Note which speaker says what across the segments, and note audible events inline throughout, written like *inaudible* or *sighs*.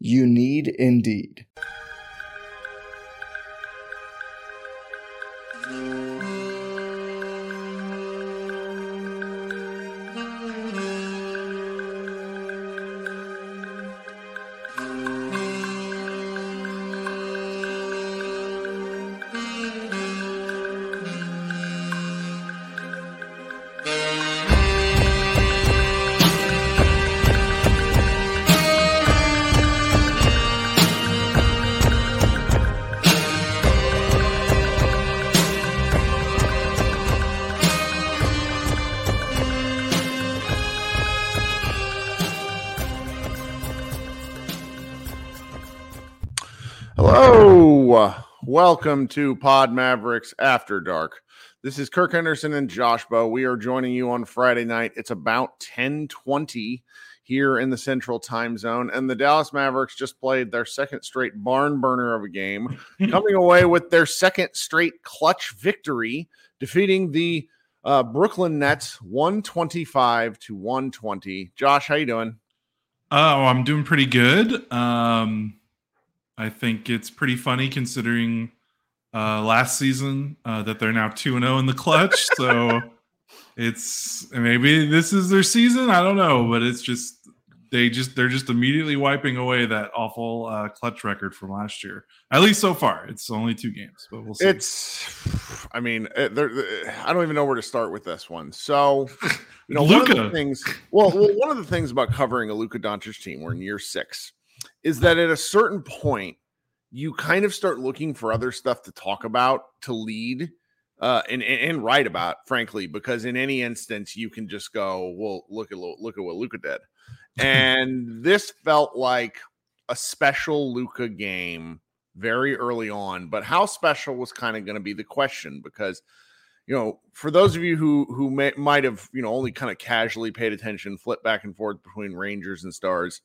Speaker 1: You need Indeed.
Speaker 2: Welcome to Pod Mavericks After Dark. This is Kirk Henderson and Josh Bowe. We are joining you on Friday night. It's about 1020 here in the central time zone. And the Dallas Mavericks just played their second straight barn burner of a game, *laughs* coming away with their second straight clutch victory, defeating the uh, Brooklyn Nets 125 to 120. Josh, how you doing?
Speaker 3: Oh, I'm doing pretty good. Um I think it's pretty funny considering uh, last season uh, that they're now 2 0 in the clutch. *laughs* So it's maybe this is their season. I don't know, but it's just they just they're just immediately wiping away that awful uh, clutch record from last year. At least so far, it's only two games, but we'll see.
Speaker 2: It's, I mean, it, I don't even know where to start with this one. So, you know, Luka. one of the things. Well, well, one of the things about covering a Luka Doncic team, we're in year six is that at a certain point, you kind of start looking for other stuff to talk about to lead uh, and, and, write about, frankly, because in any instance you can just go, well, look at look at what Luka did, *laughs* and this felt like a special Luka game very early on. But how special was kind of going to be the question because you know, for those of you who who may, might have you know only kind of casually paid attention, flip back and forth between Rangers and Stars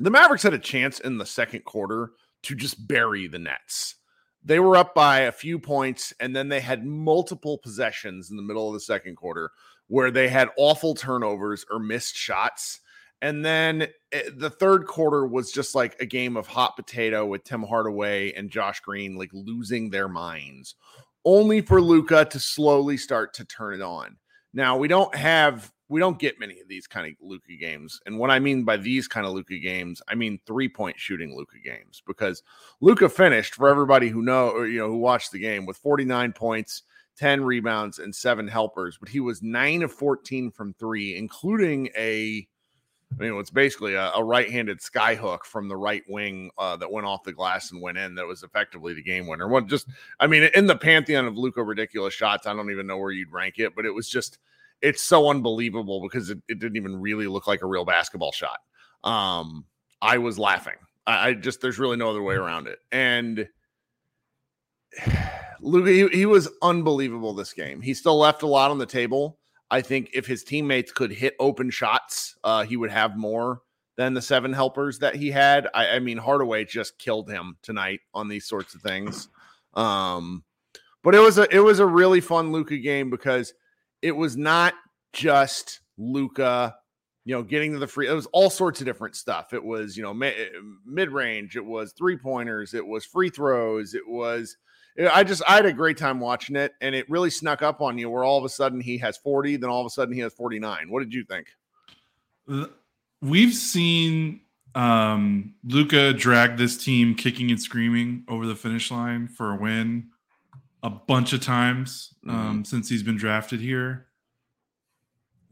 Speaker 2: the Mavericks had a chance in the second quarter to just bury the Nets. They were up by a few points, and then they had multiple possessions in the middle of the second quarter where they had awful turnovers or missed shots. And then eh, the third quarter was just like a game of hot potato with Tim Hardaway and Josh Green like losing their minds, only for Luka to slowly start to turn it on. Now, we don't have we don't get many of these kind of Luka games. And what I mean by these kind of Luka games, I mean three point shooting Luka games because Luka finished for everybody who know or you know who watched the game with 49 points, 10 rebounds, and seven helpers. But he was nine of 14 from three, including a I mean, it's basically a, a right-handed skyhook from the right wing uh, that went off the glass and went in. That was effectively the game winner. What just, I mean, in the pantheon of Luka ridiculous shots, I don't even know where you'd rank it, but it was just it's so unbelievable because it, it didn't even really look like a real basketball shot. Um, I was laughing. I, I just there's really no other way around it. And *sighs* Luka, he, he was unbelievable this game. He still left a lot on the table. I think if his teammates could hit open shots, uh, he would have more than the seven helpers that he had. I, I, mean, Hardaway just killed him tonight on these sorts of things. Um, but it was a it was a really fun Luka game because it was not just Luka, you know, getting to the free. It was all sorts of different stuff. It was, you know, mid range. It was three pointers. It was free throws. It was. I just I had a great time watching it, and it really snuck up on you. Where all of a sudden he has forty, then all of a sudden he has forty nine. What did you think?
Speaker 3: We've seen Um, Luka dragged this team kicking and screaming over the finish line for a win a bunch of times um, mm-hmm. since he's been drafted here.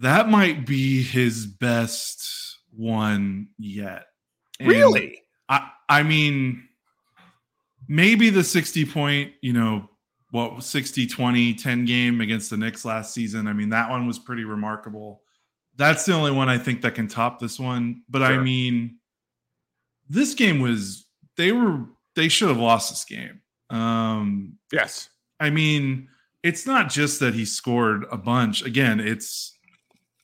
Speaker 3: That might be his best one yet.
Speaker 2: And really?
Speaker 3: I I mean maybe the 60 point, you know, what 60 20 10 game against the Knicks last season. I mean, that one was pretty remarkable. That's the only one I think that can top this one. But sure. I mean, this game was they were they should have lost this game. Um
Speaker 2: yes.
Speaker 3: I mean, it's not just that he scored a bunch. Again, it's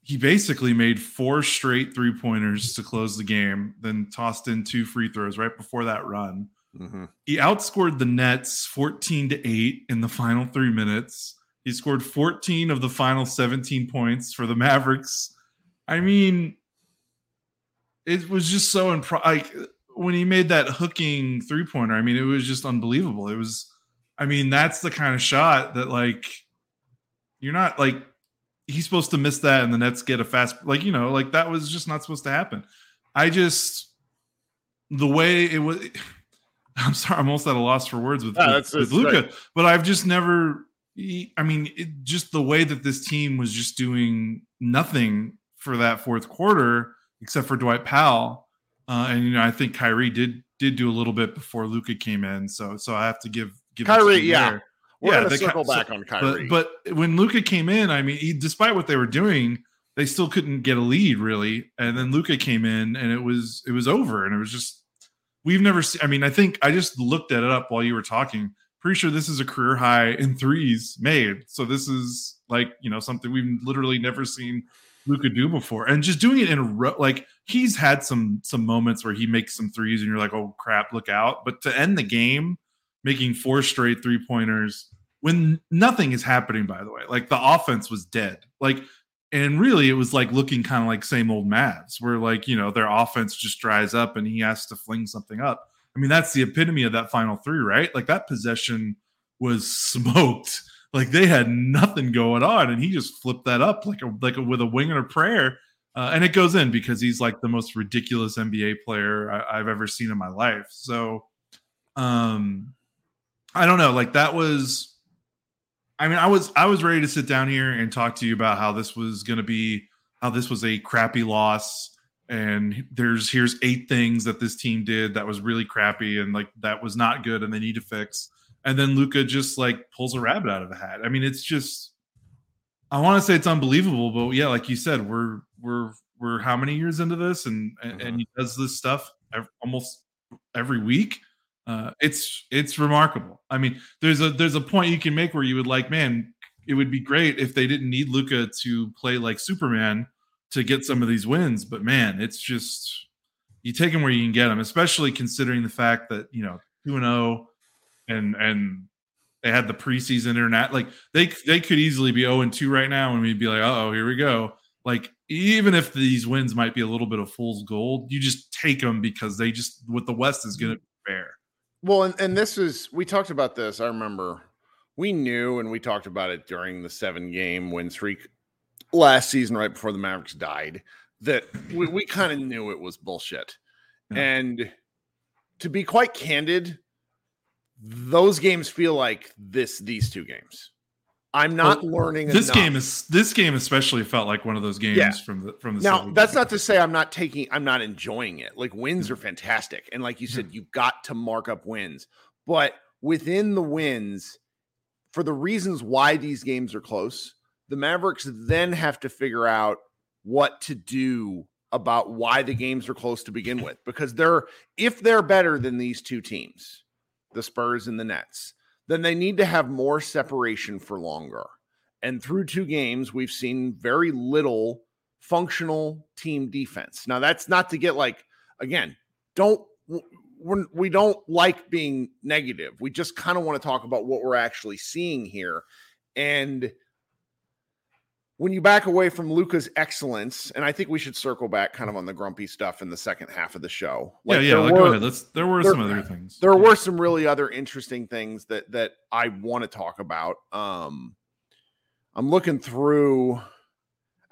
Speaker 3: he basically made four straight three pointers to close the game, then tossed in two free throws right before that run. Mm-hmm. He outscored the Nets 14 to 8 in the final three minutes. He scored 14 of the final 17 points for the Mavericks. I mean, it was just so impro- like when he made that hooking three pointer. I mean, it was just unbelievable. It was, I mean, that's the kind of shot that like you're not like he's supposed to miss that and the Nets get a fast like you know like that was just not supposed to happen. I just the way it was. *laughs* I'm sorry, I'm almost at a loss for words with, yeah, with, with Luka, right. but I've just never. I mean, it, just the way that this team was just doing nothing for that fourth quarter, except for Dwight Powell, uh, and you know, I think Kyrie did did do a little bit before Luka came in. So, so I have to give give
Speaker 2: Kyrie, yeah. There. We're yeah, gonna circle back so, on
Speaker 3: Kyrie. But, but when Luka came in, I mean, he, despite what they were doing, they still couldn't get a lead really. And then Luka came in, and it was it was over, and it was just we've never seen. I mean, I think I just looked at it up while you were talking. Pretty sure this is a career high in threes made. So this is like you know something we've literally never seen Luka do before, and just doing it in a row. Like he's had some some moments where he makes some threes, and you're like, oh crap, look out! But to end the game, making four straight three pointers when nothing is happening. By the way, like the offense was dead. Like and really it was like looking kind of like same old Mavs, where like you know their offense just dries up and he has to fling something up. I mean, that's the epitome of that final three, right? Like that possession was *laughs* smoked. Like they had nothing going on, and he just flipped that up like a like a, with a wing and a prayer, uh, and it goes in because he's like the most ridiculous NBA player I, I've ever seen in my life. So, um, I don't know. Like that was I mean, I was I was ready to sit down here and talk to you about how this was going to be how this was a crappy loss and there's here's eight things that this team did that was really crappy and like that was not good and they need to fix. And then Luka just like pulls a rabbit out of a hat. I mean, it's just I want to say it's unbelievable, but yeah, like you said, we're we're we're how many years into this and and, mm-hmm. and he does this stuff every, almost every week uh, it's it's remarkable. I mean, there's a there's a point you can make where you would like, man, it would be great if they didn't need Luka to play like Superman to get some of these wins. But man, it's just you take them where you can get them, especially considering the fact that you know two and zero, oh and and they had the preseason internet. Like they they could easily be zero oh and two right now, and we'd be like, oh, here we go. Like even if these wins might be a little bit of fool's gold, you just take them because they just what the West is going to be fair.
Speaker 2: Well, and, and this is we talked about this. I remember we knew and we talked about it during the seven game win streak last season, right before the Mavericks died, that we, we *laughs* kind of knew it was bullshit. Yeah. And to be quite candid, those games feel like this these two games. I'm not well, learning.
Speaker 3: This
Speaker 2: enough.
Speaker 3: game is this game especially felt like one of those games yeah. from the from the.
Speaker 2: Now that's not to say I'm not taking. I'm not enjoying it. Like wins are fantastic, and like you said, you've got to mark up wins. But within the wins, for the reasons why these games are close, the Mavericks then have to figure out what to do about why the games are close to begin with, because they're if they're better than these two teams, the Spurs and the Nets then they need to have more separation for longer. And through two games, we've seen very little functional team defense. Now, that's not to get like, again, don't we're, we don't like being negative. We just kind of want to talk about what we're actually seeing here. And when you back away from Luka's excellence, and I think we should circle back kind of on the grumpy stuff in the second half of the show.
Speaker 3: Like yeah, yeah. Like, were, go ahead. Let's. There were there, some other things.
Speaker 2: There were some really other interesting things that that I want to talk about. Um, I'm looking through.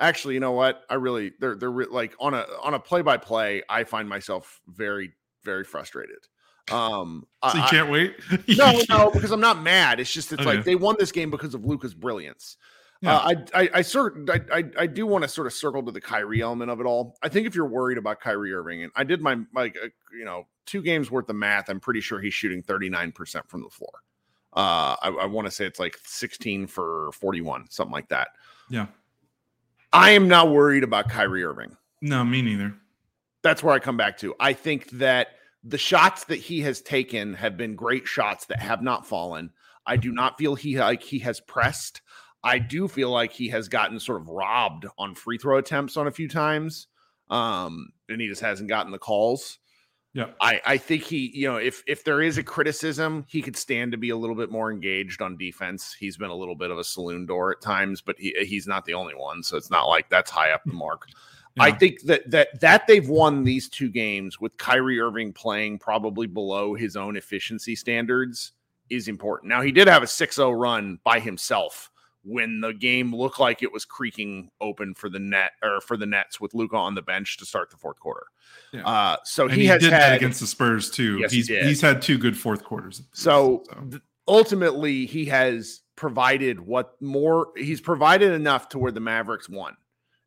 Speaker 2: Actually, you know what? I really they're they're re- like on a on a play by play. I find myself very very frustrated. Um,
Speaker 3: so you can't wait.
Speaker 2: no, *laughs* no, because I'm not mad. It's just it's okay. like they won this game because of Luka's brilliance. Yeah. Uh, I, I, I, sort, I, I, do want to sort of circle to the Kyrie element of it all. I think if you're worried about Kyrie Irving, and I did my like, uh, you know, two games worth of math, I'm pretty sure he's shooting 39 percent from the floor. Uh, I, I want to say it's like 16 for 41, something like that.
Speaker 3: Yeah.
Speaker 2: I am not worried about Kyrie Irving.
Speaker 3: No, me neither.
Speaker 2: That's where I come back to. I think that the shots that he has taken have been great shots that have not fallen. I do not feel he like he has pressed. I do feel like he has gotten sort of robbed on free throw attempts on a few times. Um, and he just hasn't gotten the calls.
Speaker 3: Yeah.
Speaker 2: I, I think he, you know, if if there is a criticism, he could stand to be a little bit more engaged on defense. He's been a little bit of a saloon door at times, but he, he's not the only one. So it's not like that's high up the mark. Yeah. I think that that that they've won these two games with Kyrie Irving playing probably below his own efficiency standards is important. Now he did have a 6-0 run by himself when the game looked like it was creaking open for the net or for the Nets with Luka on the bench to start the fourth quarter. Yeah. Uh, so he, he, has did had,
Speaker 3: against the Spurs too.
Speaker 2: Yes,
Speaker 3: he's
Speaker 2: he
Speaker 3: he's had two good fourth quarters.
Speaker 2: So, so. Th- ultimately, he has provided what more he's provided enough to where the Mavericks won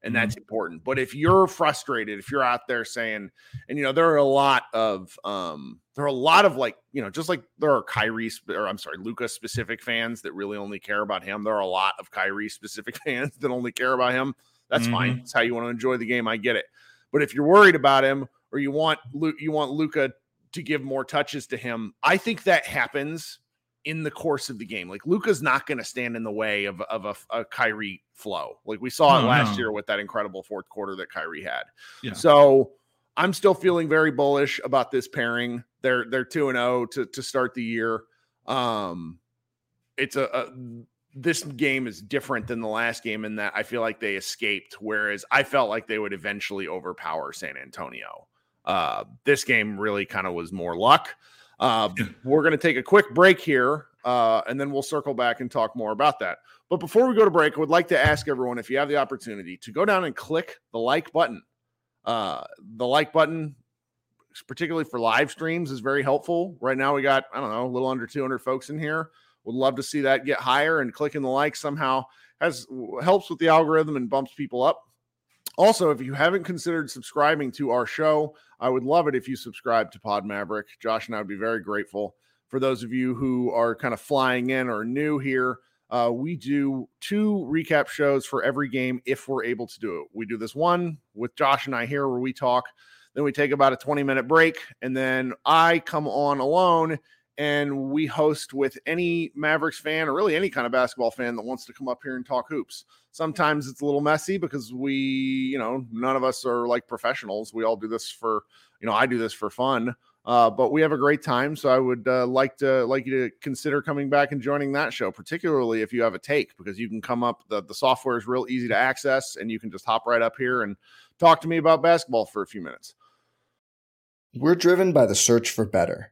Speaker 2: and mm-hmm. that's important. But if you're frustrated, if you're out there saying, and you know, there are a lot of um, there are a lot of like, you know, just like there are Kyrie or I'm sorry, Luka specific fans that really only care about him. There are a lot of Kyrie specific *laughs* fans that only care about him. That's mm-hmm. fine. It's how you want to enjoy the game. I get it. But if you're worried about him or you want you want Luka to give more touches to him, I think that happens in the course of the game. Like Luka's not going to stand in the way of, of a, a Kyrie flow. Like we saw it last no. year with that incredible fourth quarter that Kyrie had. Yeah. So I'm still feeling very bullish about this pairing. They're they're two and zero oh to to start the year. Um, it's a, a this game is different than the last game in that I feel like they escaped, whereas I felt like they would eventually overpower San Antonio. Uh, this game really kind of was more luck. Uh, we're going to take a quick break here, uh, and then we'll circle back and talk more about that. But before we go to break, I would like to ask everyone if you have the opportunity to go down and click the like button. Uh, the like button, particularly for live streams, is very helpful. Right now, we got, I don't know, a little under 200 folks in here. Would love to see that get higher, and clicking the like somehow has helps with the algorithm and bumps people up. Also, if you haven't considered subscribing to our show, I would love it if you subscribe to Pod Maverick. Josh and I would be very grateful. For those of you who are kind of flying in or new here, uh, we do two recap shows for every game if we're able to do it. We do this one with Josh and I here where we talk. Then we take about a 20 minute break, and then I come on alone and we host with any Mavericks fan or really any kind of basketball fan that wants to come up here and talk hoops. Sometimes it's a little messy because we, you know, none of us are like professionals. We all do this for, you know, I do this for fun. Uh, but we have a great time, so I would uh, like to like you to consider coming back and joining that show, particularly if you have a take, because you can come up. the The software is real easy to access, and you can just hop right up here and talk to me about basketball for a few minutes.
Speaker 1: We're driven by the search for better.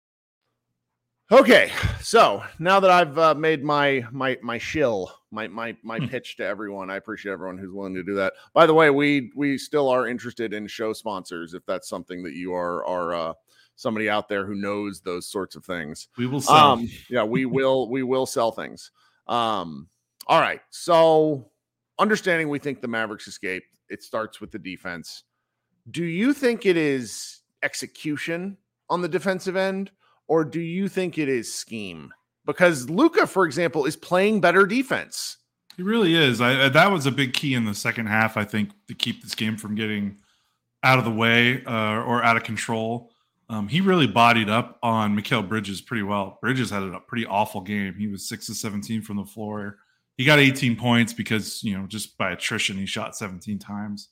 Speaker 2: Okay, so now that I've uh, made my my my shill, my my my hmm. pitch to everyone, I appreciate everyone who's willing to do that. By the way, we we still are interested in show sponsors if that's something that you are are uh, somebody out there who knows those sorts of things.
Speaker 3: We will sell. Um, *laughs*
Speaker 2: yeah, we will we will sell things. Um, all right, so understanding we think the Mavericks escape, it starts with the defense. Do you think it is execution on the defensive end? Or do you think it is scheme? Because Luka, for example, is playing better defense.
Speaker 3: He really is. I, that was a big key in the second half, I think, to keep this game from getting out of the way uh, or out of control. Um, he really bodied up on Mikal Bridges pretty well. Bridges had a pretty awful game. He was six to seventeen from the floor. He got 18 points because you know just by attrition he shot 17 times.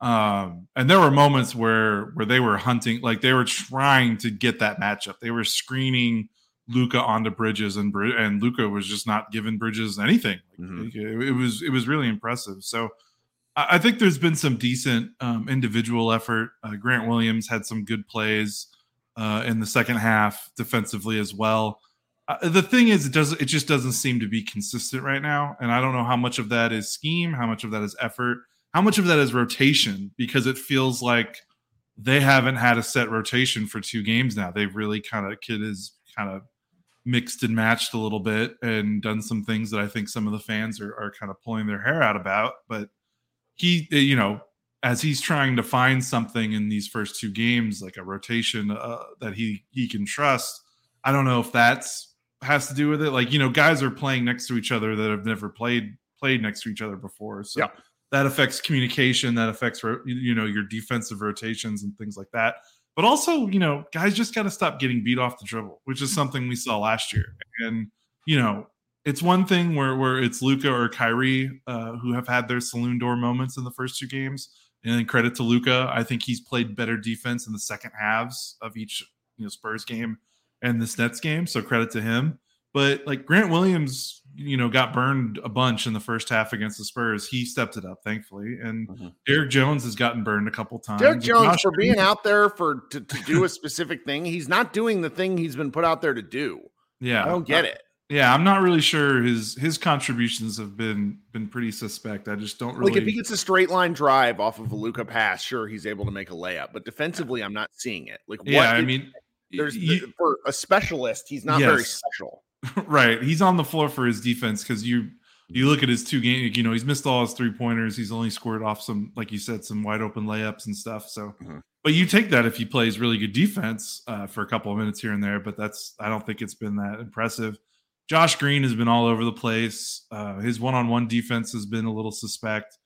Speaker 3: Um, and there were moments where where they were hunting, like they were trying to get that matchup. They were screening Luka onto Bridges, and and Luka was just not giving Bridges anything. Mm-hmm. It, it, was it was really impressive. So I, I think there's been some decent um, individual effort. Uh, Grant Williams had some good plays uh, in the second half defensively as well. Uh, the thing is, it does it just doesn't seem to be consistent right now, and I don't know how much of that is scheme, how much of that is effort how much of that is rotation? Because it feels like they haven't had a set rotation for two games now. They've really kind of Kidd is kind of mixed and matched a little bit and done some things that I think some of the fans are, are kind of pulling their hair out about. But he, eh, you know, as he's trying to find something in these first two games, like a rotation uh, that he he can trust. I don't know if that's has to do with it. Like you know, guys are playing next to each other that have never played played next to each other before. So yeah that affects communication that affects you know your defensive rotations and things like that. But also you know guys just got to stop getting beat off the dribble which is something we saw last year. And you know it's one thing where where it's Luka or Kyrie uh, who have had their saloon door moments in the first two games. And credit to Luka I think he's played better defense in the second halves of each you know Spurs game and this Nets game so credit to him. But like Grant Williams, you know, got burned a bunch in the first half against the Spurs. He stepped it up, thankfully. And mm-hmm. Derrick Jones has gotten burned a couple times.
Speaker 2: Derrick Jones for being out there for to, to do a specific thing, he's not doing the thing he's been put out there to do.
Speaker 3: Yeah,
Speaker 2: I don't get it.
Speaker 3: Yeah, I'm not really sure his his contributions have been been pretty suspect. I just don't really
Speaker 2: like if he gets a straight line drive off of a Luka pass, sure he's able to make a layup, but defensively, I'm not seeing it. Like,
Speaker 3: yeah, I mean,
Speaker 2: there's you, for a specialist, he's not yes. very special.
Speaker 3: Right. He's on the floor for his defense because you you look at his two games, you know, he's missed all his three pointers. He's only scored off some, like you said, some wide open layups and stuff. So, mm-hmm. but you take that if he plays really good defense uh, for a couple of minutes here and there. But that's, I don't think it's been that impressive. Josh Green has been all over the place. Uh, his one on one defense has been a little suspect.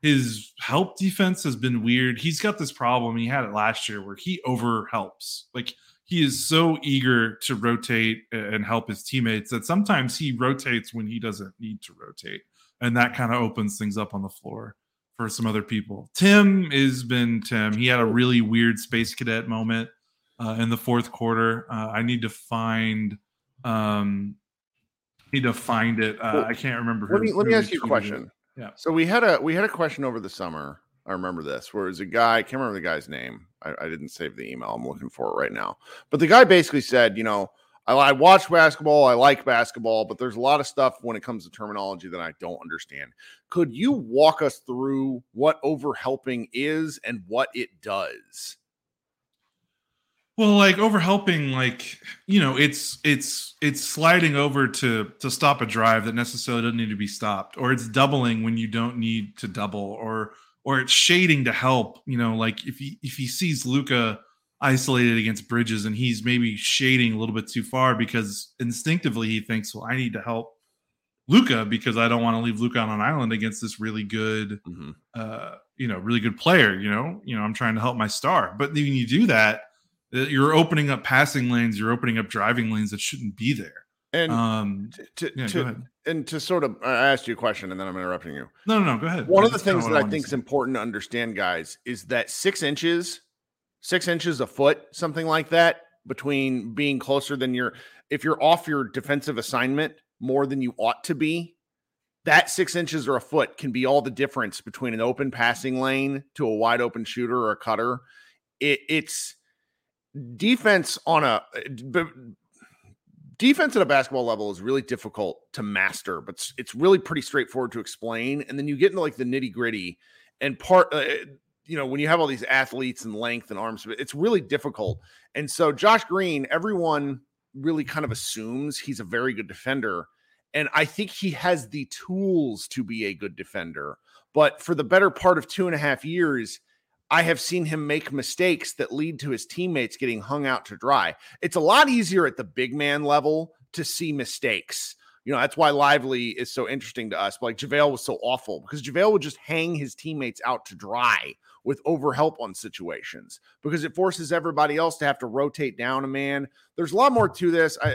Speaker 3: His help defense has been weird. He's got this problem. He had it last year where he over helps. Like, he is so eager to rotate and help his teammates that sometimes he rotates when he doesn't need to rotate. And that kind of opens things up on the floor for some other people. Tim has been Tim. He had a really weird space cadet moment uh, in the fourth quarter. Uh, I need to find um need to find it. Uh, well, I can't remember.
Speaker 2: Let me let me ask you a question.
Speaker 3: It. Yeah.
Speaker 2: So we had a we had a question over the summer I remember this, where was a guy, I can't remember the guy's name. I, I, didn't save the email. I'm looking for it right now. But the guy basically said, you know, I, I watch basketball, I like basketball, but there's a lot of stuff when it comes to terminology that I don't understand. Could you walk us through what overhelping is and what it does?
Speaker 3: Well, like overhelping, like you know, it's it's it's sliding over to to stop a drive that necessarily doesn't need to be stopped, or it's doubling when you don't need to double, or or it's shading to help. You know, like if he if he sees Luka isolated against Bridges and he's maybe shading a little bit too far because instinctively he thinks, well, I need to help Luka because I don't want to leave Luka on an island against this really good, mm-hmm. uh, you know, really good player. You know, you know, I'm trying to help my star. But when you do that, uh, you're opening up passing lanes, you're opening up driving lanes that shouldn't be there.
Speaker 2: And um, to, to, yeah, to and to sort of I asked you a question and then I'm interrupting you.
Speaker 3: No, no, no, go ahead.
Speaker 2: One of the things that I, I think is important to understand, guys, is that six inches, six inches a foot, something like that, between being closer than your if you're off your defensive assignment more than you ought to be, that six inches or a foot can be all the difference between an open passing lane to a wide open shooter or a cutter it, it's defense on a eh, defense at a basketball level is really difficult to master, but it's, really pretty straightforward to explain. And then you get into like the nitty gritty and part, uh, you know, when you have all these athletes and length and arms, it's really difficult. And so Josh Green, everyone really kind of assumes he's a very good defender. And I think he has the tools to be a good defender. But for the better part of two and a half years, I have seen him make mistakes that lead to his teammates getting hung out to dry. It's a lot easier at the big man level to see mistakes. You know, that's why Lively is so interesting to us. But like JaVale was so awful because JaVale would just hang his teammates out to dry with overhelp on situations because it forces everybody else to have to rotate down a man. There's a lot more to this. I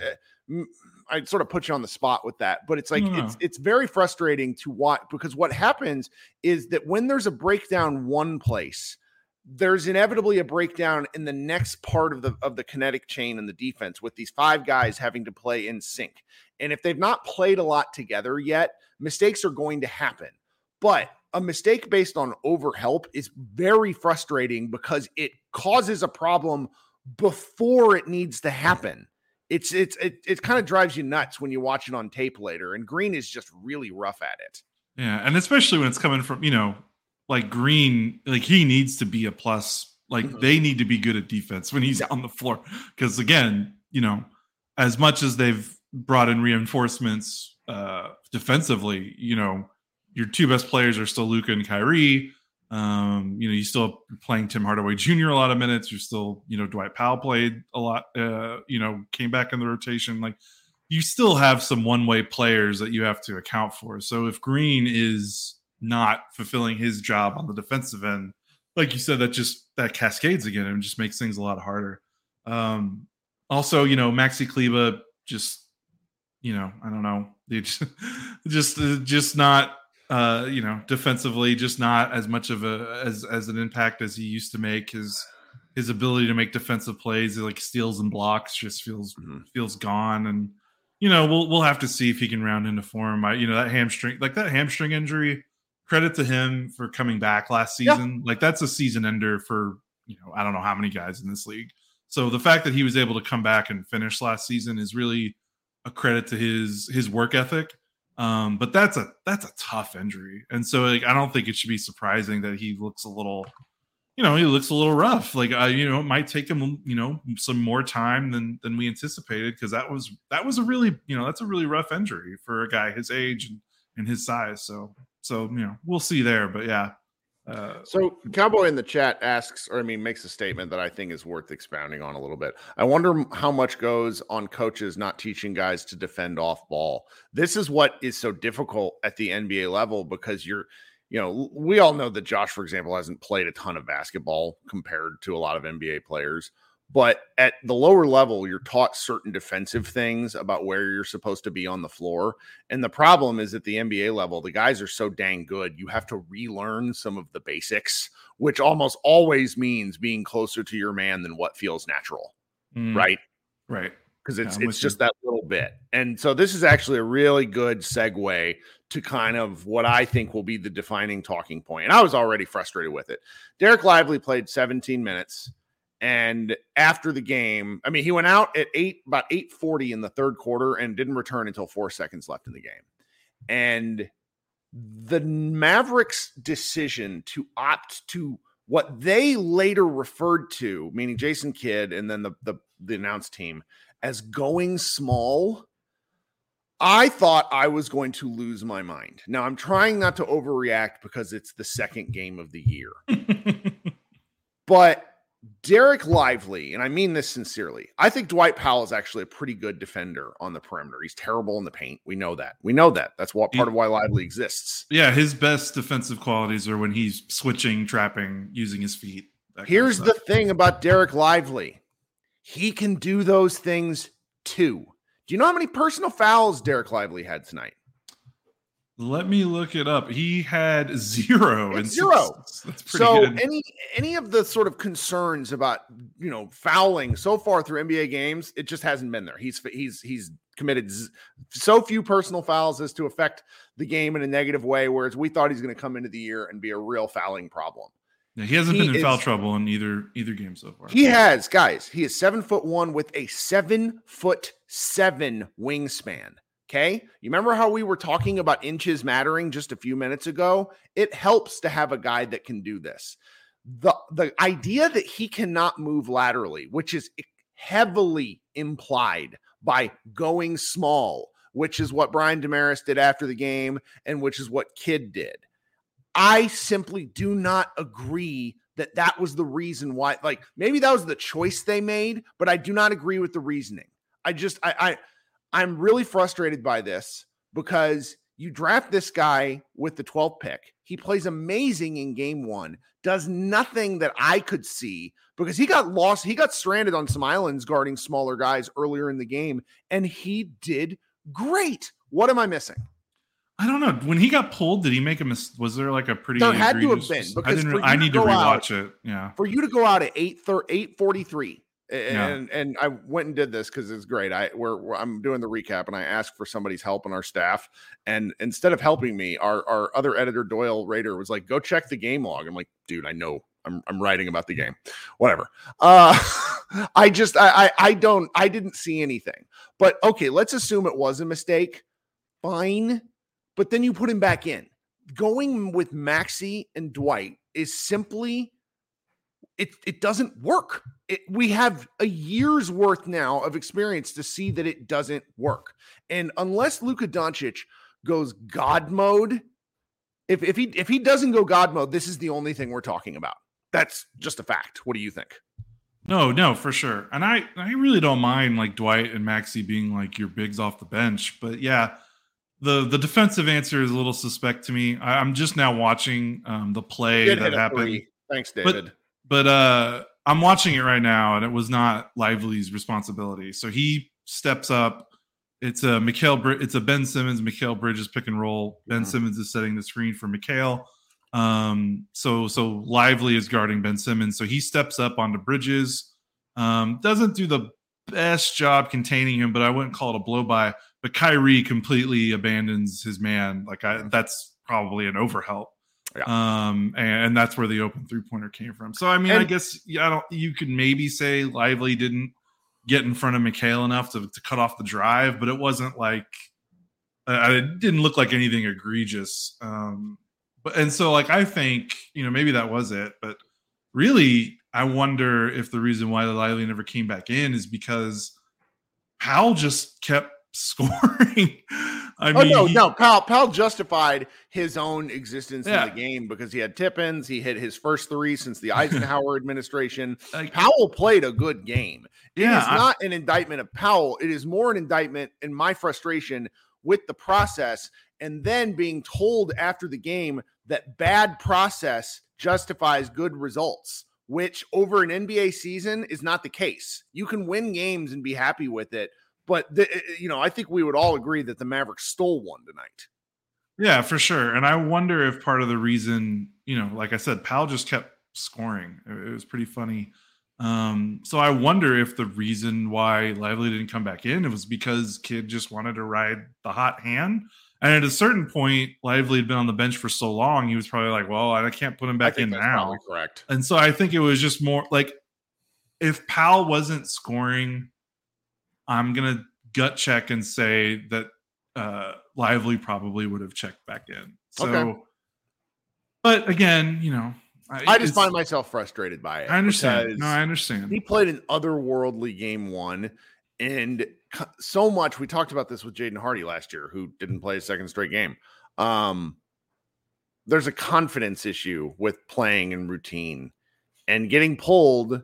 Speaker 2: I sort of put you on the spot with that, but it's like it's hmm. it's very frustrating to watch because what happens is that when there's a breakdown one place, there's inevitably a breakdown in the next part of the of the kinetic chain in the defense with these five guys having to play in sync. And if they've not played a lot together yet, mistakes are going to happen. But a mistake based on overhelp is very frustrating because it causes a problem before it needs to happen it's it's it, it kind of drives you nuts when you watch it on tape later. And Green is just really rough at it.
Speaker 3: Yeah, and especially when it's coming from you know like Green, like he needs to be a plus. Like mm-hmm. they need to be good at defense when he's yeah. on the floor because again, you know, as much as they've brought in reinforcements uh defensively, you know, your two best players are still Luka and Kyrie. Um, you know, you still playing Tim Hardaway Jr. a lot of minutes. You're still, you know, Dwight Powell played a lot. Uh, you know, came back in the rotation. Like, you still have some one-way players that you have to account for. So if Green is not fulfilling his job on the defensive end, like you said, that just that cascades again and just makes things a lot harder. Um, also, you know, Maxi Kleber just, you know, I don't know, *laughs* just just just not uh, you know, defensively, just not as much of a as as an impact as he used to make. His his ability to make defensive plays, like steals and blocks, just feels mm-hmm. feels gone. And you know, we'll we'll have to see if he can round into form. I, you know, that hamstring, like that hamstring injury. Credit to him for coming back last season. Yeah. Like that's a season ender for you know I don't know how many guys in this league. So the fact that he was able to come back and finish last season is really a credit to his his work ethic um, but that's a that's a tough injury, and so like I don't think it should be surprising that he looks a little, you know, he looks a little rough. Like I, you know, it might take him, you know, some more time than than we anticipated because that was that was a really, you know, that's a really rough injury for a guy his age and, and his size. So so you know, we'll see there, but yeah,
Speaker 2: uh, so Cowboy in the chat asks, or I mean, makes a statement that I think is worth expounding on a little bit. I wonder how much goes on coaches not teaching guys to defend off ball. This is what is so difficult at the NBA level because you're, you know, we all know that Josh, for example, hasn't played a ton of basketball compared to a lot of NBA players. But at the lower level, you're taught certain defensive things about where you're supposed to be on the floor. And the problem is at the NBA level, the guys are so dang good, you have to relearn some of the basics, which almost always means being closer to your man than what feels natural. Mm, right.
Speaker 3: Right.
Speaker 2: Because it's yeah, it's just you. that little bit. And so this is actually a really good segue to kind of what I think will be the defining talking point. And I was already frustrated with it. Dereck Lively played 17 minutes. And after the game, I mean, he went out at eight about eight forty in the third quarter and didn't return until four seconds left in the game. And the Mavericks' decision to opt to what they later referred to, meaning Jason Kidd and then the the, the announced team, as going small. I thought I was going to lose my mind. Now I'm trying not to overreact because it's the second game of the year. *laughs* but Dereck Lively, and I mean this sincerely, I think Dwight Powell is actually a pretty good defender on the perimeter. He's terrible in the paint. We know that. We know that. That's what part of why Lively exists.
Speaker 3: Yeah, his best defensive qualities are when he's switching, trapping, using his feet.
Speaker 2: Here's the thing about Dereck Lively. He can do those things too. Do you know how many personal fouls Dereck Lively had tonight?
Speaker 3: Let me look it up. He had zero and
Speaker 2: zero. so good. any any of the sort of concerns about you know fouling so far through NBA games, it just hasn't been there. He's he's he's committed so few personal fouls as to affect the game in a negative way. Whereas we thought he's going to come into the year and be a real fouling problem.
Speaker 3: Yeah, he hasn't he been in is, foul trouble in either either game so far.
Speaker 2: He has, guys. He is seven foot one with a seven foot seven wingspan. Okay. You remember how we were talking about inches mattering just a few minutes ago? It helps to have a guy that can do this. The the idea that he cannot move laterally, which is heavily implied by going small, which is what Brian Dameris did after the game, and which is what Kidd did. I simply do not agree that that was the reason why. Like maybe that was the choice they made, but I do not agree with the reasoning. I just I, I I'm really frustrated by this because you draft this guy with the 12th pick. He plays amazing in game one, does nothing that I could see because he got lost. He got stranded on some islands guarding smaller guys earlier in the game, and he did great. What am I missing?
Speaker 3: I don't know. When he got pulled, did he make a mistake? Was there like a pretty?
Speaker 2: There had to have been because
Speaker 3: I, I need to rewatch out, it. Yeah,
Speaker 2: for you to go out at eight eight forty three, and yeah. and I went and did this because it's great. I we're, we're, I'm doing the recap, and I asked for somebody's help on our staff, and instead of helping me, our our other editor Doyle Rader was like, "Go check the game log." I'm like, "Dude, I know I'm, I'm writing about the game. Whatever. Uh, *laughs* I just I, I I don't I didn't see anything. But okay, let's assume it was a mistake. Fine but then you put him back in. Going with Maxi and Dwight is simply it it doesn't work. It, we have a year's worth now of experience to see that it doesn't work. And unless Luka Doncic goes God mode, if if he if he doesn't go God mode, this is the only thing we're talking about. That's just a fact. What do you think?
Speaker 3: No, no, for sure. And I I really don't mind like Dwight and Maxi being like your bigs off the bench, but yeah, the the defensive answer is a little suspect to me. I, am just now watching um, the play that happened.
Speaker 2: Thanks, David.
Speaker 3: But, but uh, I'm watching it right now, and it was not Lively's responsibility. So he steps up. It's a Mikal. It's a Ben Simmons, Mikal Bridges pick and roll. Ben mm-hmm. Simmons is setting the screen for Mikal. Um, so so Lively is guarding Ben Simmons. So he steps up onto Bridges. Um, doesn't do the best job containing him, but I wouldn't call it a blow by but Kyrie completely abandons his man. Like I, that's probably an overhelp. Yeah. Um, and, and, that's where the open three pointer came from. So I mean, and, I guess yeah, I don't. You could maybe say Lively didn't get in front of Mikal enough to, to cut off the drive, but it wasn't like uh, it didn't look like anything egregious. Um, but and so like I think you know maybe that was it, but really I wonder if the reason why Lively never came back in is because Powell just kept *laughs* scoring. I
Speaker 2: oh, mean, no, no, Powell, Powell justified his own existence yeah. in the game because he had tip-ins. He hit his first three since the *laughs* Eisenhower administration. Like, Powell played a good game. It yeah, is not I, an indictment of Powell. It is more an indictment in my frustration with the process and then being told after the game that bad process justifies good results which over an NBA season is not the case. You can win games and be happy with it, but the, eh, eh, you know, I think we would all agree that the Mavericks stole one tonight.
Speaker 3: Yeah, for sure. And I wonder if part of the reason, you know, like I said, Powell just kept scoring. It was pretty funny. Um, so I wonder if the reason why Lively didn't come back in it was because Kidd just wanted to ride the hot hand. And at a certain point, Lively had been on the bench for so long, he was probably like, "Well, I can't put him back in now."
Speaker 2: correct.
Speaker 3: And so I think it was just more like if Powell wasn't scoring I'm gonna gut check and say that uh, Lively probably would have checked back in. So, okay. but again, you know,
Speaker 2: I, I just find myself frustrated by it.
Speaker 3: I understand. No, I understand.
Speaker 2: He played an otherworldly game one, and so much. We talked about this with Jaden Hardy last year, who didn't play a second straight game. Um, there's a confidence issue with playing in routine, and getting pulled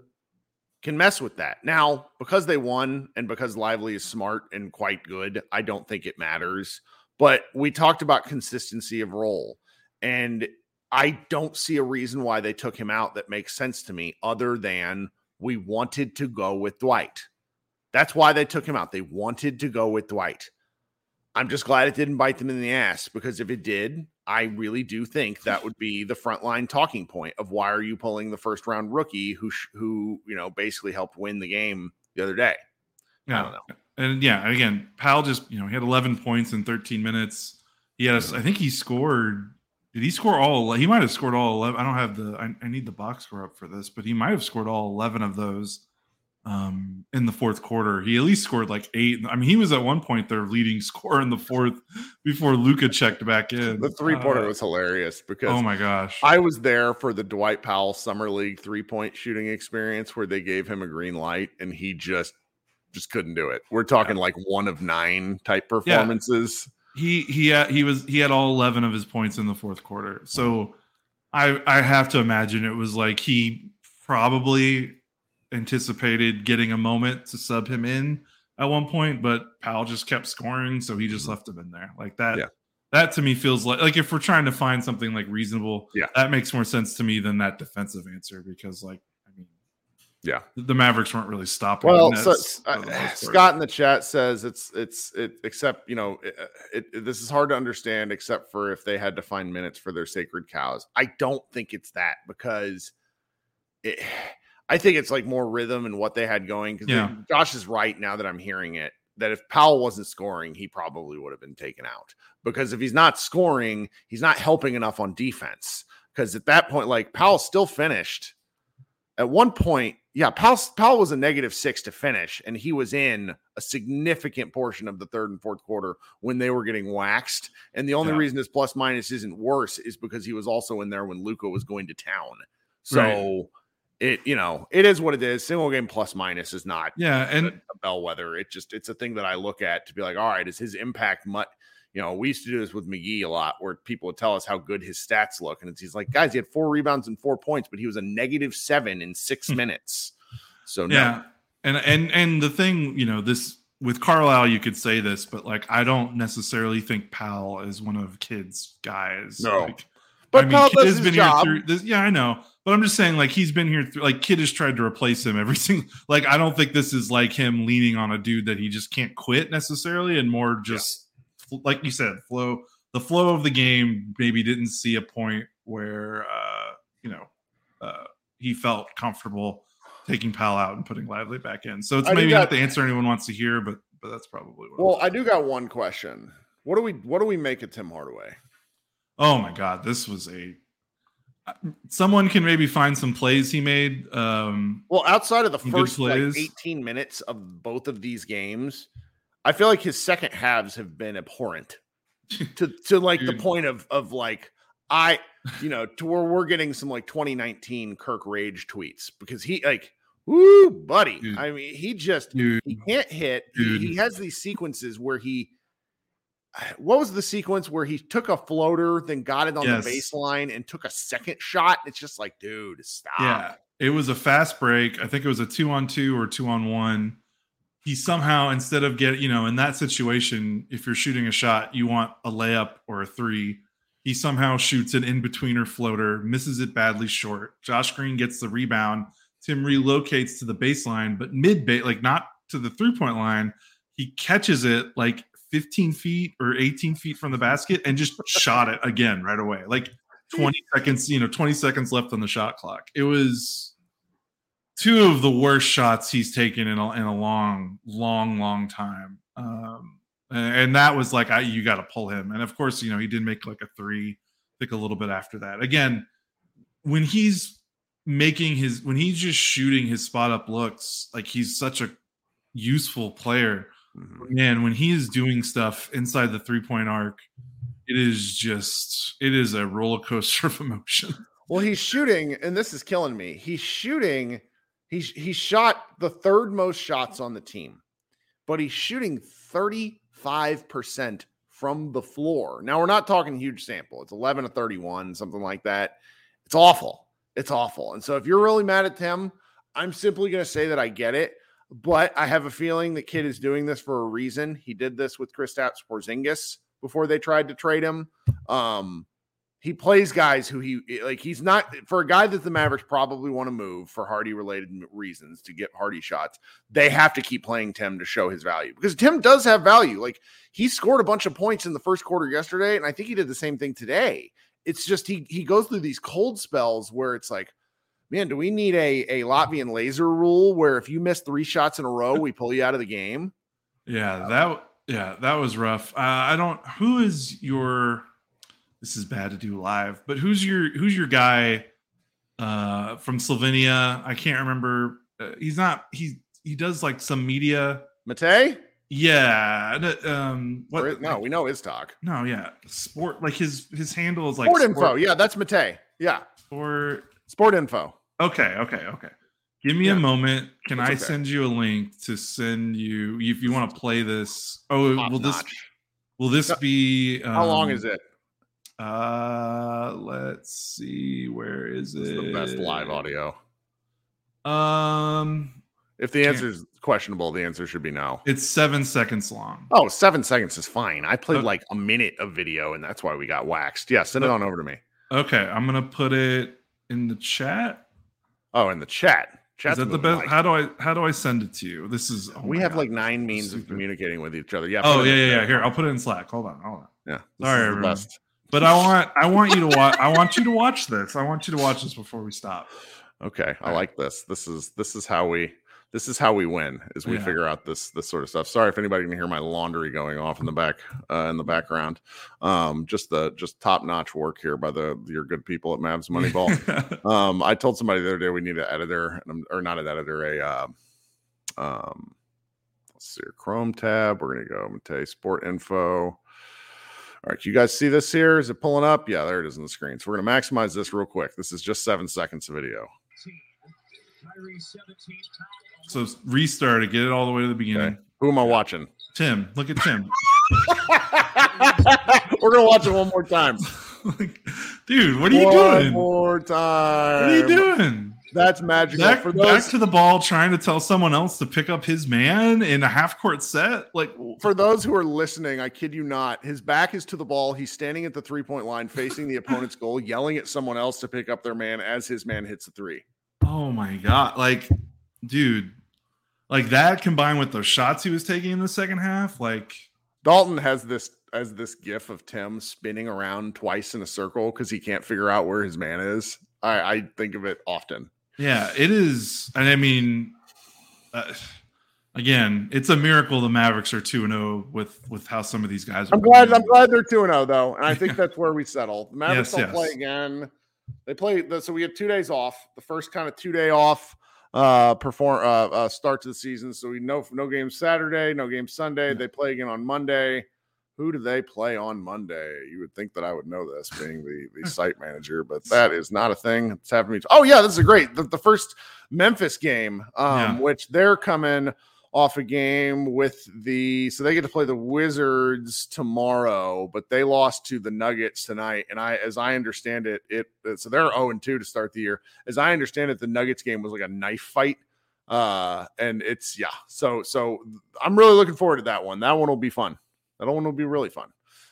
Speaker 2: can mess with that. Now, because they won and because Lively is smart and quite good, I don't think it matters. But we talked about consistency of role, and I don't see a reason why they took him out that makes sense to me other than we wanted to go with Dwight. That's why they took him out. They wanted to go with Dwight. I'm just glad it didn't bite them in the ass because if it did, I really do think that would be the frontline talking point of why are you pulling the first round rookie who who you know basically helped win the game the other day.
Speaker 3: Yeah. I don't know. And yeah, again, Powell just you know he had 11 points in 13 minutes. He has I think he scored Did he score all? He might have scored all eleven. I don't have the. I, I need the box score up for this, but he might have scored all eleven of those um, in the fourth quarter. He at least scored like eight. I mean, he was at one point their leading *laughs* scorer in the fourth before Luka checked back in.
Speaker 2: The three pointer uh, was hilarious because
Speaker 3: oh my gosh,
Speaker 2: I was there for the Dwight Powell summer league three point shooting experience where they gave him a green light and he just just couldn't do it. We're talking yeah. like one of nine type performances.
Speaker 3: Yeah. He he had, he was he had all eleven of his points in the fourth quarter. So I I have to imagine it was like he probably anticipated getting a moment to sub him in at one point, but Powell just kept scoring, so he just mm-hmm. left him in there like that. Yeah. That to me feels like like if we're trying to find something like reasonable,
Speaker 2: yeah,
Speaker 3: that makes more sense to me than that defensive answer because like I mean,
Speaker 2: yeah,
Speaker 3: the Mavericks weren't really stopping.
Speaker 2: Well, so, uh, Scott in the chat says it's it's it except you know it, it, it, this is hard to understand except for if they had to find minutes for their sacred cows. I don't think it's that because it I think it's like more rhythm and what they had going. Because yeah. Josh is right now that I'm hearing it that if Powell wasn't scoring, he probably would have been taken out. Because if he's not scoring, he's not helping enough on defense. Because at that point, like Powell still finished. At one point, yeah, Powell, Powell was a negative six to finish, and he was in a significant portion of the third and fourth quarter when they were getting waxed. And the only yeah. reason his plus minus isn't worse is because he was also in there when Luka was going to town. So. Right it you know it is what it is single game plus minus is not
Speaker 3: yeah and a,
Speaker 2: bellwether it just it's a thing that i look at to be like all right is his impact much you know we used to do this with mcgee a lot where people would tell us how good his stats look and it's he's like guys he had four rebounds and four points but he was a negative seven in six hmm. minutes so no.
Speaker 3: yeah and and and the thing you know this with Carlisle, you could say this, but like I don't necessarily think Powell is one of Kidd's guys.
Speaker 2: No,
Speaker 3: like, but I mean, Kidd has been job. here through this. Yeah, I know, but I'm just saying, like he's been here. Through, like Kidd has tried to replace him every *laughs* single. Like I don't think this is like him leaning on a dude that he just can't quit necessarily, and more just yeah. like you said, flow. The flow of the game maybe didn't see a point where uh, you know uh, he felt comfortable taking Powell out and putting Lively back in. So it's I maybe got, not the answer anyone wants to hear, but but that's probably
Speaker 2: what. Well, I do got one question. What do we what do we make of Tim Hardaway?
Speaker 3: Oh my God, this was a someone can maybe find some plays he made. Um,
Speaker 2: well, outside of the first like 18 minutes of both of these games, I feel like his second halves have been abhorrent *laughs* to to like the point of of like I you know to where we're getting some like 2019 Kirk Rage tweets because he like woo buddy. Dude. I mean he just Dude. he can't hit. He, he has these sequences where he what was the sequence where he took a floater, then got it on yes. the baseline and took a second shot? It's just like, dude, stop.
Speaker 3: Yeah, it was a fast break. I think it was a two on two or two on one. He somehow, instead of getting, you know, in that situation, if you're shooting a shot, you want a layup or a three. He somehow shoots an in betweener floater, misses it badly short. Josh Green gets the rebound. Tim relocates to the baseline, but mid bait, like not to the three point line. He catches it like 15 feet or 18 feet from the basket and just *laughs* shot it again right away. Like 20 *laughs* seconds, you know, 20 seconds left on the shot clock. It was two of the worst shots he's taken in a, in a long, long, long time. Um, and, that was like, I, you got to pull him. And of course, you know, he did make like a three, I think a little bit after that. Again, when he's making his, when he's just shooting his spot up looks, like he's such a useful player Mm-hmm. Man, when he is doing stuff inside the three point arc, it is just it is a roller coaster *laughs* of emotion.
Speaker 2: Well, he's shooting, and this is killing me. He's shooting. He's he shot the third most shots on the team, but he's shooting 35% from the floor. Now we're not talking huge sample. It's 11 to 31, something like that. It's awful. It's awful. And so if you're really mad at Tim, I'm simply going to say that I get it. But I have a feeling that Kidd is doing this for a reason. He did this with Kristaps Porzingis before they tried to trade him. Um, he plays guys who he like. He's not for a guy that the Mavericks probably want to move for Hardy related reasons to get Hardy shots. They have to keep playing Tim to show his value because Tim does have value. Like he scored a bunch of points in the first quarter yesterday, and I think he did the same thing today. It's just he he goes through these cold spells where it's like, man, do we need a, a Latvian laser rule where if you miss three shots in a row, we pull you out of the game?
Speaker 3: Yeah, that yeah, that was rough. Uh, I don't. Who is your? this is bad to do live, but who's your who's your guy uh from Slovenia? I can't remember. Uh, he's not he he does like some media.
Speaker 2: Matej?
Speaker 3: Yeah. Um
Speaker 2: what no, we know his talk.
Speaker 3: No, yeah. Sport like his his handle is like
Speaker 2: Sport, sport info. Yeah, that's Matej. Yeah.
Speaker 3: Sport
Speaker 2: Sport info.
Speaker 3: Okay, okay, okay. Give me yeah. a moment. Can it's I okay. send you a link to send you if you want to play this? Oh, Top will notch. this will this no, be
Speaker 2: um, how long is it?
Speaker 3: Uh let's see. Where is it?
Speaker 2: the best live audio.
Speaker 3: Um
Speaker 2: if the answer is questionable, the answer should be no.
Speaker 3: It's seven seconds long.
Speaker 2: Oh, seven seconds is fine. I played okay. like a minute of video, and that's why we got waxed. Yeah, send it on over to me.
Speaker 3: Okay, I'm gonna put it in the chat.
Speaker 2: Oh, in the chat.
Speaker 3: Chat's is that the best? Like, how do I how do I send it to you? This is
Speaker 2: oh we have God, like nine means of communicating with each other. Yeah.
Speaker 3: Oh yeah, yeah, yeah. Here, I'll put it in Slack. Hold on, hold on.
Speaker 2: Yeah.
Speaker 3: Sorry, everyone. But I want I want you to watch. I want you to watch this. I want you to watch this before we stop.
Speaker 2: Okay, I like this. This is this is how we this is how we win is we yeah. figure out this this sort of stuff sorry if anybody can hear my laundry going off in the back uh, in the background um, just the just top notch work here by the your good people at Mavs Moneyball. *laughs* um, I told somebody the other day we need an editor or not an editor a uh, um, let's see your Chrome tab. We're gonna go Matej Sport Info. All right, you guys see this here? Is it pulling up? Yeah, there it is on the screen. So we're gonna maximize this real quick. This is just seven seconds of video.
Speaker 3: So restart it, get it all the way to the beginning. Okay.
Speaker 2: Who am I watching?
Speaker 3: Tim. Look at Tim. *laughs* *laughs*
Speaker 2: We're gonna watch it one more time. *laughs*
Speaker 3: Dude, what are you
Speaker 2: one
Speaker 3: doing?
Speaker 2: One more time.
Speaker 3: What are you doing?
Speaker 2: That's magical.
Speaker 3: Back, those... back to the ball, trying to tell someone else to pick up his man in a half court set. Like
Speaker 2: for those who are listening, I kid you not, his back is to the ball. He's standing at the three point line, facing the opponent's goal, yelling at someone else to pick up their man as his man hits the three.
Speaker 3: Oh my god! Like dude, like that combined with those shots he was taking in the second half, like
Speaker 2: Dalton has this as this gif of Tim spinning around twice in a circle because he can't figure out where his man is. I, I think of it often.
Speaker 3: Yeah, it is, and I mean, uh, again, it's a miracle the Mavericks are two and zero oh with with how some of these guys.
Speaker 2: Are I'm glad. I'm glad they're two and zero oh, though, and I think *laughs* that's where we settle. The Mavericks yes, will yes. play again. They play. So we have two days off. The first kind of two day off uh perform uh, uh start to the season. So we know no game Saturday, no game Sunday. They play again on Monday. Who do they play on Monday? You would think that I would know this, being the the *laughs* site manager, but that is not a thing. It's happening. Oh yeah, this is great. The, the first Memphis game, um, yeah. which they're coming off a game with the so they get to play the Wizards tomorrow, but they lost to the Nuggets tonight. And I, as I understand it, it so they're 0 and 2 to start the year. As I understand it, the Nuggets game was like a knife fight. Uh, and it's yeah, so so I'm really looking forward to that one. That one will be fun. That one will be really fun.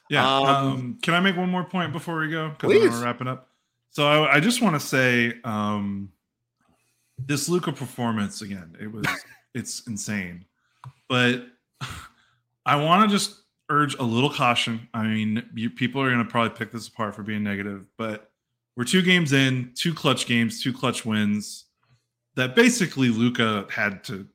Speaker 3: Yeah. Um, um can I make one more point before we go? Because we're wrapping up. So I, I just want to say um this Luka performance again, it was *laughs* it's insane. But I want to just urge a little caution. I mean, you, people are going to probably pick this apart for being negative, but we're two games in, two clutch games, two clutch wins that basically Luka had to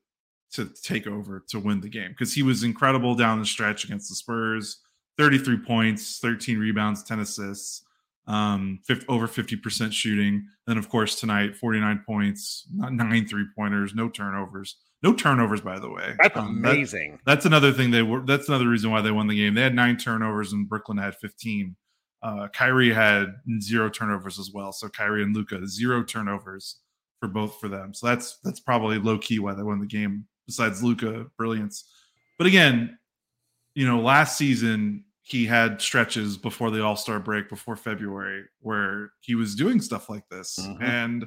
Speaker 3: to take over to win the game because he was incredible down the stretch against the Spurs. 33 points, 13 rebounds, 10 assists, um, 50, over 50% shooting. And then, of course, tonight, 49 points, nine three pointers, no turnovers. No turnovers, by the way.
Speaker 2: That's um, amazing.
Speaker 3: That, that's another thing they were. That's another reason why they won the game. They had nine turnovers, and Brooklyn had fifteen. Uh, Kyrie had zero turnovers as well. So Kyrie and Luka zero turnovers for both for them. So that's that's probably low key why they won the game. Besides Luka brilliance, but again, you know, last season he had stretches before the All Star break, before February, where he was doing stuff like this, mm-hmm. and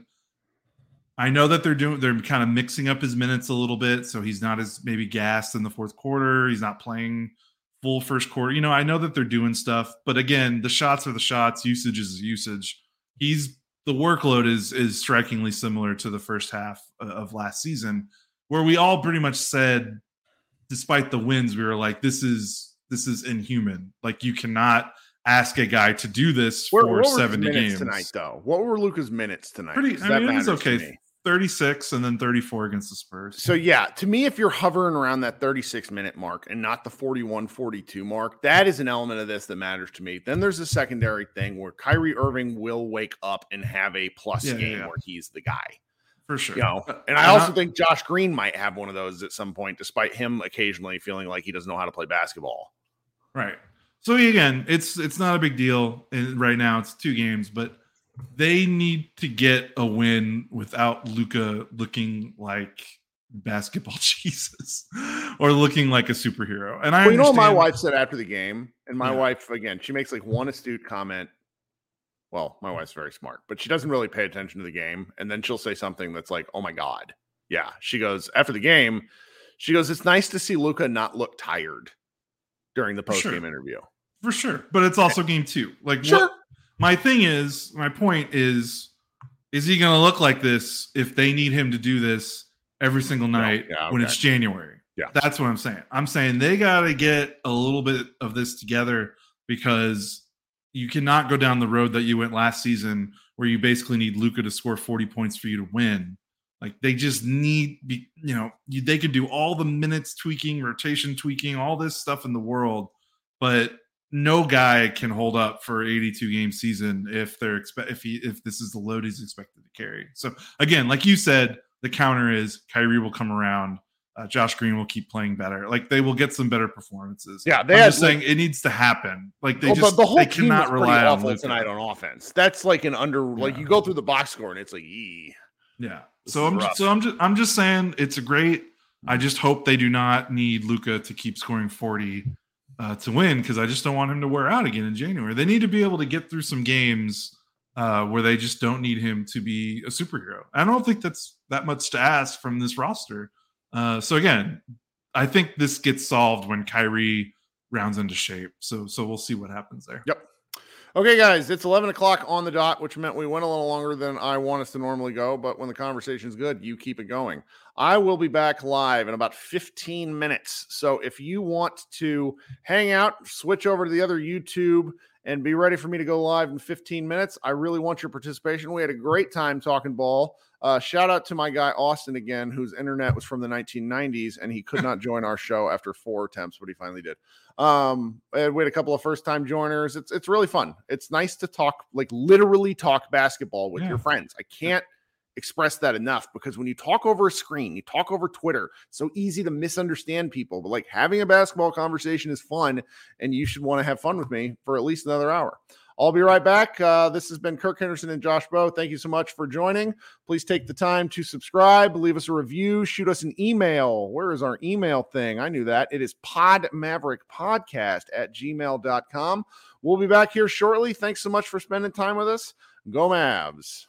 Speaker 3: I know that they're doing they're kind of mixing up his minutes a little bit, so he's not as maybe gassed in the fourth quarter. He's not playing full first quarter. You know, I know that they're doing stuff, but again, the shots are the shots, usage is usage. He's the workload is is strikingly similar to the first half of last season, where we all pretty much said, despite the wins, we were like, this is this is inhuman. Like you cannot ask a guy to do this for 70 games
Speaker 2: tonight though what were luka's minutes tonight
Speaker 3: pretty i mean it was okay 36 and then 34 against the Spurs.
Speaker 2: So yeah, to me, if you're hovering around that 36 minute mark and not the 41, 42 mark, that is an element of this that matters to me. Then there's a secondary thing where Kyrie Irving will wake up and have a plus yeah, game yeah. where he's the guy.
Speaker 3: For sure.
Speaker 2: You know, uh, and I also think Josh Green might have one of those at some point, despite him occasionally feeling like he doesn't know how to play basketball.
Speaker 3: Right. So again, it's it's not a big deal and right now. It's two games, but they need to get a win without Luka looking like basketball *laughs* Jesus or looking like a superhero. And I, well, you know, what
Speaker 2: my wife said after the game, and my yeah. wife again, she makes like one astute comment. Well, my wife's very smart, but she doesn't really pay attention to the game. And then she'll say something that's like, "Oh my god, yeah." She goes after the game. She goes, "It's nice to see Luka not look tired during the post game sure. interview."
Speaker 3: For sure, but it's also game two. Like, sure. What, my thing is, my point is, is he going to look like this if they need him to do this every single night yeah, okay. when it's January?
Speaker 2: Yeah,
Speaker 3: that's what I'm saying. I'm saying they got to get a little bit of this together because you cannot go down the road that you went last season where you basically need Luka to score 40 points for you to win. Like they just need, be, you know, you, they could do all the minutes tweaking, rotation tweaking, all this stuff in the world, but no guy can hold up for 82 game season if they're expect if he if this is the load he's expected to carry. So again, like you said, the counter is Kyrie will come around. Uh, Josh Green will keep playing better. Like they will get some better performances.
Speaker 2: Yeah,
Speaker 3: they I'm just saying it needs to happen. Like they well, just the whole they cannot rely on Luka.
Speaker 2: tonight on offense. That's like an under. Like you go through the box score and it's like, ee.
Speaker 3: yeah. So I'm just, so I'm just I'm just saying it's a great. I just hope they do not need Luka to keep scoring 40 uh, to win because I just don't want him to wear out again in January. They need to be able to get through some games uh, where they just don't need him to be a superhero. I don't think that's that much to ask from this roster. Uh, so again, I think this gets solved when Kyrie rounds into shape. So so we'll see what happens there.
Speaker 2: Yep. Okay, guys, it's 11 o'clock on the dot, which meant we went a little longer than I want us to normally go. But when the conversation's good, you keep it going. I will be back live in about 15 minutes. So if you want to hang out, switch over to the other YouTube and be ready for me to go live in 15 minutes. I really want your participation. We had a great time talking ball. Uh, shout out to my guy Austin again, whose internet was from the 1990s and he could not *laughs* join our show after four attempts, but he finally did. Um, we had a couple of first time joiners. It's it's really fun. It's nice to talk, like literally talk basketball with yeah. your friends. I can't express that enough because when you talk over a screen, you talk over Twitter, so easy to misunderstand people. But like having a basketball conversation is fun, and you should want to have fun with me for at least another hour. I'll be right back. Uh, this has been Kirk Henderson and Josh Bowe. Thank you so much for joining. Please take the time to subscribe, leave us a review, shoot us an email. Where is our email thing? I knew that. It is podmaverickpodcast at gmail.com. We'll be back here shortly. Thanks so much for spending time with us. Go Mavs.